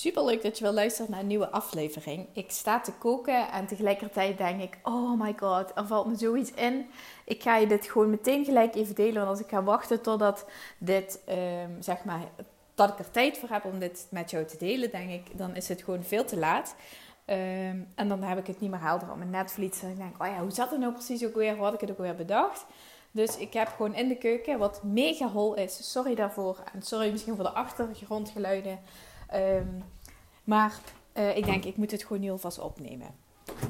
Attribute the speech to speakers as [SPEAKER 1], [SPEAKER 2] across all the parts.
[SPEAKER 1] Super leuk dat je wil luisteren naar een nieuwe aflevering. Ik sta te koken en tegelijkertijd denk ik: Oh my god, er valt me zoiets in. Ik ga je dit gewoon meteen gelijk even delen. Want als ik ga wachten totdat dit, um, zeg maar, dat ik er tijd voor heb om dit met jou te delen, denk ik, dan is het gewoon veel te laat. Um, en dan heb ik het niet meer helder op mijn netvlies. En ik denk: Oh ja, hoe zat het nou precies ook weer? Hoe had ik het ook weer bedacht? Dus ik heb gewoon in de keuken wat mega hol is. Sorry daarvoor. En sorry misschien voor de achtergrondgeluiden. Um, maar uh, ik denk, ik moet het gewoon nu alvast opnemen.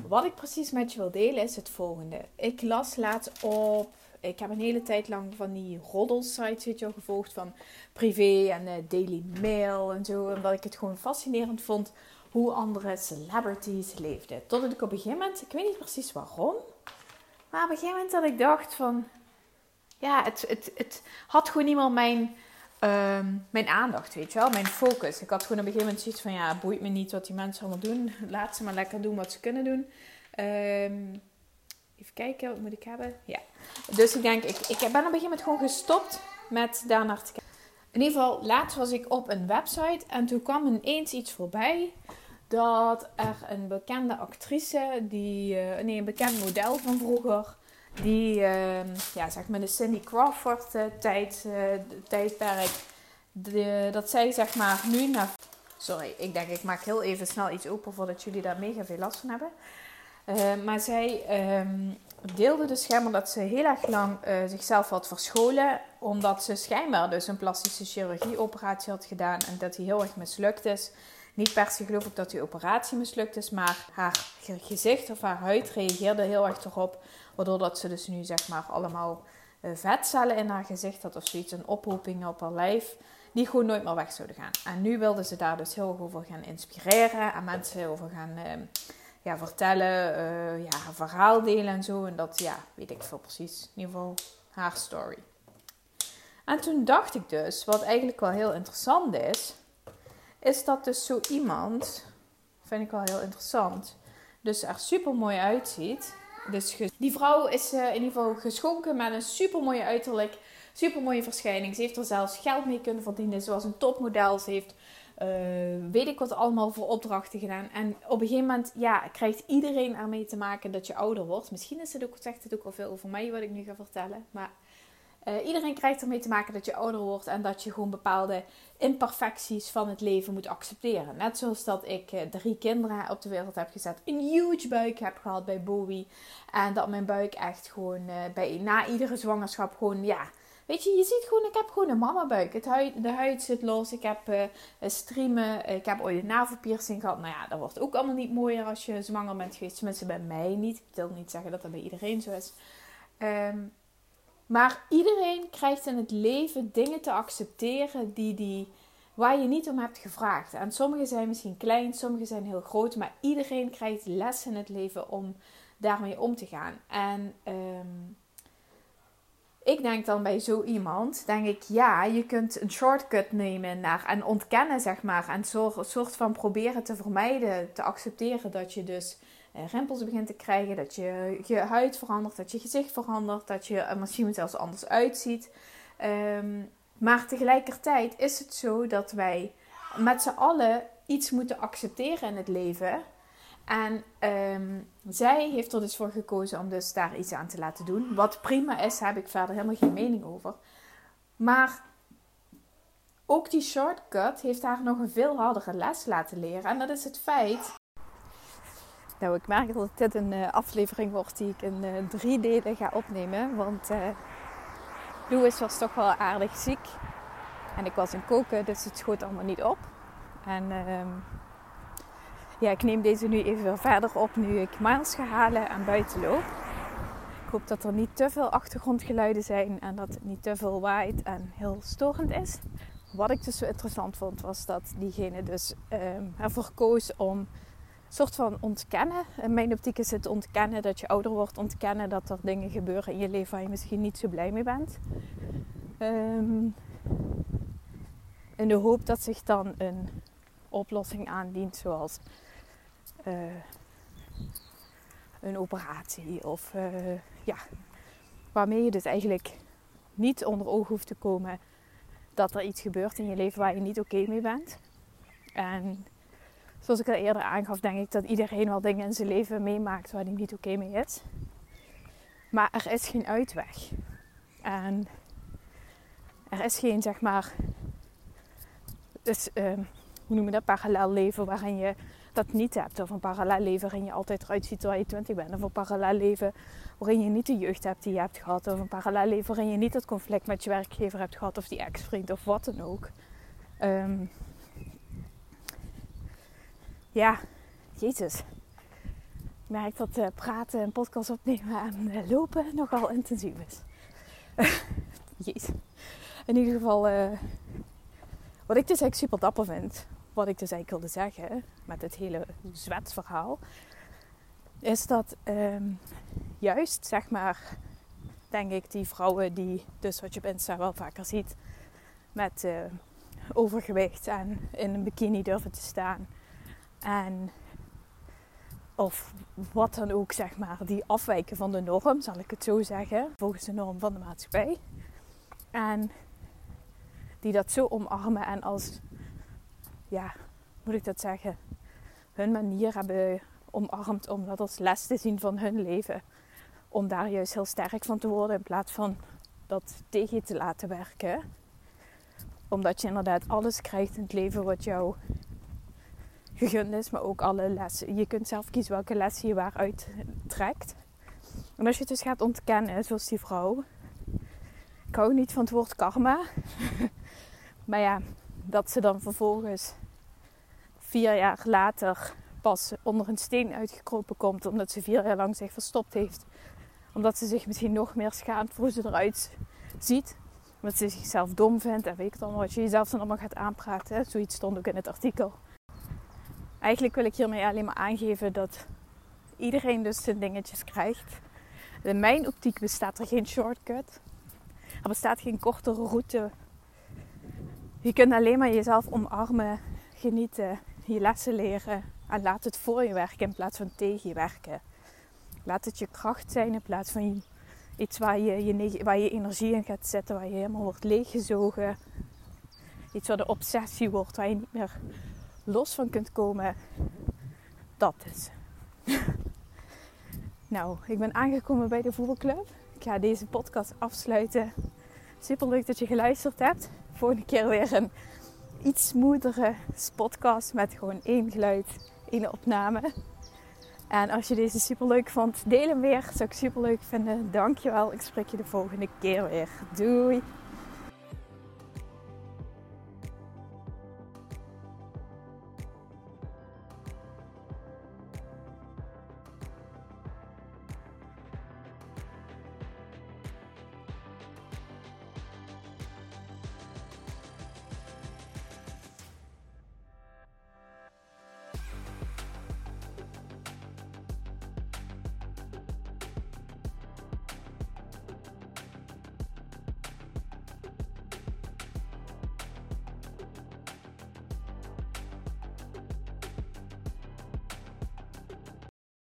[SPEAKER 1] Wat ik precies met je wil delen is het volgende. Ik las laatst op. Ik heb een hele tijd lang van die roddelsites weet je, gevolgd van privé en uh, Daily Mail en zo. Omdat ik het gewoon fascinerend vond hoe andere celebrities leefden. Totdat ik op een gegeven moment, ik weet niet precies waarom, maar op een gegeven moment dat ik dacht van, ja, het, het, het had gewoon niet meer mijn Ehm, mijn aandacht, weet je wel, mijn focus. Ik had gewoon op een gegeven moment zoiets van, ja, boeit me niet wat die mensen allemaal doen. Laat ze maar lekker doen wat ze kunnen doen. Um, even kijken, wat moet ik hebben? Ja. Dus ik denk, ik, ik ben op een gegeven moment gewoon gestopt met daarnaar te kijken. In ieder geval, laatst was ik op een website en toen kwam ineens iets voorbij dat er een bekende actrice, die, uh, nee, een bekend model van vroeger, die, uh, ja, zeg maar de Cindy Crawford uh, tijd, uh, tijdperk, dat zij zeg maar nu. Sorry, ik denk ik maak heel even snel iets open voordat jullie daar mega veel last van hebben. Uh, maar zij um, deelde dus schijnbaar dat ze heel erg lang zichzelf had verscholen. Omdat ze schijnbaar dus een plastische chirurgie operatie had gedaan en dat die heel erg mislukt is. Niet per se geloof ik dat die operatie mislukt is, maar haar gezicht of haar huid reageerde heel erg erop. Waardoor dat ze dus nu zeg maar allemaal uh, vetcellen in haar gezicht had of zoiets, een ophoping op haar lijf, die gewoon nooit meer weg zouden gaan. En nu wilde ze daar dus heel erg over gaan inspireren en mensen over gaan uh, ja, vertellen, uh, ja, haar verhaal delen en zo. En dat, ja, weet ik veel precies. In ieder geval haar story. En toen dacht ik dus, wat eigenlijk wel heel interessant is, is dat dus zo iemand, vind ik wel heel interessant, dus er super mooi uitziet. Dus die vrouw is uh, in ieder geval geschonken met een super mooie uiterlijk, super mooie verschijning. Ze heeft er zelfs geld mee kunnen verdienen. Was een topmodel. Ze heeft uh, weet ik wat allemaal voor opdrachten gedaan. En op een gegeven moment ja, krijgt iedereen ermee te maken dat je ouder wordt. Misschien is het ook, zegt het ook al veel over mij wat ik nu ga vertellen. Maar uh, iedereen krijgt ermee te maken dat je ouder wordt en dat je gewoon bepaalde imperfecties van het leven moet accepteren. Net zoals dat ik uh, drie kinderen op de wereld heb gezet, een huge buik heb gehad bij Bowie. En dat mijn buik echt gewoon uh, bij, na iedere zwangerschap gewoon, ja, weet je, je ziet gewoon, ik heb gewoon een mama buik. Het huid, de huid zit los, ik heb streamen, ik heb ooit een navelpiercing gehad. Nou ja, dat wordt ook allemaal niet mooier als je zwanger bent geweest. Tenminste bij mij niet. Ik wil niet zeggen dat dat bij iedereen zo is. Um, maar iedereen krijgt in het leven dingen te accepteren die die, waar je niet om hebt gevraagd. En sommige zijn misschien klein, sommige zijn heel groot. Maar iedereen krijgt lessen in het leven om daarmee om te gaan. En um, ik denk dan bij zo iemand, denk ik, ja, je kunt een shortcut nemen naar en ontkennen, zeg maar. En een soort van proberen te vermijden, te accepteren dat je dus rimpels begint te krijgen, dat je je huid verandert, dat je gezicht verandert, dat je er misschien zelfs anders uitziet. Um, maar tegelijkertijd is het zo dat wij met z'n allen iets moeten accepteren in het leven. En um, zij heeft er dus voor gekozen om dus daar iets aan te laten doen. Wat prima is, heb ik verder helemaal geen mening over. Maar ook die shortcut heeft haar nog een veel hardere les laten leren. En dat is het feit nou, ik merk dat dit een uh, aflevering wordt die ik in uh, drie delen ga opnemen. Want uh, Louis was toch wel aardig ziek. En ik was in koken, dus het schoot allemaal niet op. En ehm, ja, ik neem deze nu even verder op nu ik miles ga halen en buiten loop. Ik hoop dat er niet te veel achtergrondgeluiden zijn en dat het niet te veel waait en heel storend is. Wat ik dus zo interessant vond, was dat diegene dus um, ervoor koos om soort van ontkennen. In mijn optiek is het ontkennen dat je ouder wordt, ontkennen dat er dingen gebeuren in je leven waar je misschien niet zo blij mee bent. Um, in de hoop dat zich dan een oplossing aandient, zoals uh, een operatie of uh, ja, waarmee je dus eigenlijk niet onder ogen hoeft te komen dat er iets gebeurt in je leven waar je niet oké mee bent. En zoals ik al eerder aangaf, denk ik dat iedereen wel dingen in zijn leven meemaakt waar hij niet oké mee is. Maar er is geen uitweg. En er is geen, zeg maar, dus, hoe noem je dat, parallel leven waarin je dat niet hebt. Of een parallel leven waarin je altijd eruit ziet terwijl je 20 bent. Of een parallel leven waarin je niet de jeugd hebt die je hebt gehad. Of een parallel leven waarin je niet het conflict met je werkgever hebt gehad. Of die ex-vriend of wat dan ook. Um, ja, jezus. Ik merk dat uh, praten en podcast opnemen en uh, lopen nogal intensief is. jezus. In ieder geval, uh, wat ik dus eigenlijk super dapper vind, wat ik dus eigenlijk wilde zeggen met het hele zwetsverhaal, is dat um, juist, zeg maar, denk ik, die vrouwen die, dus wat je op Insta wel vaker ziet, met overgewicht en in een bikini durven te staan. En of wat dan ook, zeg maar, die afwijken van de norm, zal ik het zo zeggen, volgens de norm van de maatschappij. En die dat zo omarmen en als, ja, moet ik dat zeggen, hun manier hebben omarmd om dat als les te zien van hun leven. Om daar juist heel sterk van te worden in plaats van dat tegen je te laten werken. Omdat je inderdaad alles krijgt in het leven wat jou gegund is, maar ook alle lessen. Je kunt zelf kiezen welke lessen je waaruit trekt. En als je het dus gaat ontkennen, zoals die vrouw. Ik hou niet van het woord karma. maar ja, dat ze dan vervolgens vier jaar later pas onder een steen uitgekropen komt. Omdat ze vier jaar lang zich verstopt heeft. Omdat ze zich misschien nog meer schaamt voor hoe ze eruit ziet. Omdat ze zichzelf dom vindt en weet ik dan wat je jezelf dan allemaal gaat aanpraten. Zoiets stond ook in het artikel. Eigenlijk wil ik hiermee alleen maar aangeven dat iedereen dus zijn dingetjes krijgt. In mijn optiek bestaat er geen shortcut. Er bestaat geen kortere route. Je kunt alleen maar jezelf omarmen, genieten, je lessen leren en laat het voor je werken in plaats van tegen je werken. Laat het je kracht zijn in plaats van iets waar je, je, waar je energie in gaat zetten, waar je helemaal wordt leeggezogen. Iets wat een obsessie wordt, waar je niet meer los van kunt komen. Dat is. nou, ik ben aangekomen bij de voetbalclub. Ik ga deze podcast afsluiten. Super leuk dat je geluisterd hebt. Volgende keer weer een iets smoothere podcast met gewoon één geluid, één opname. En als je deze super leuk vond, deel hem weer. Zou ik super leuk vinden. Dankjewel. Ik spreek je de volgende keer weer. Doei!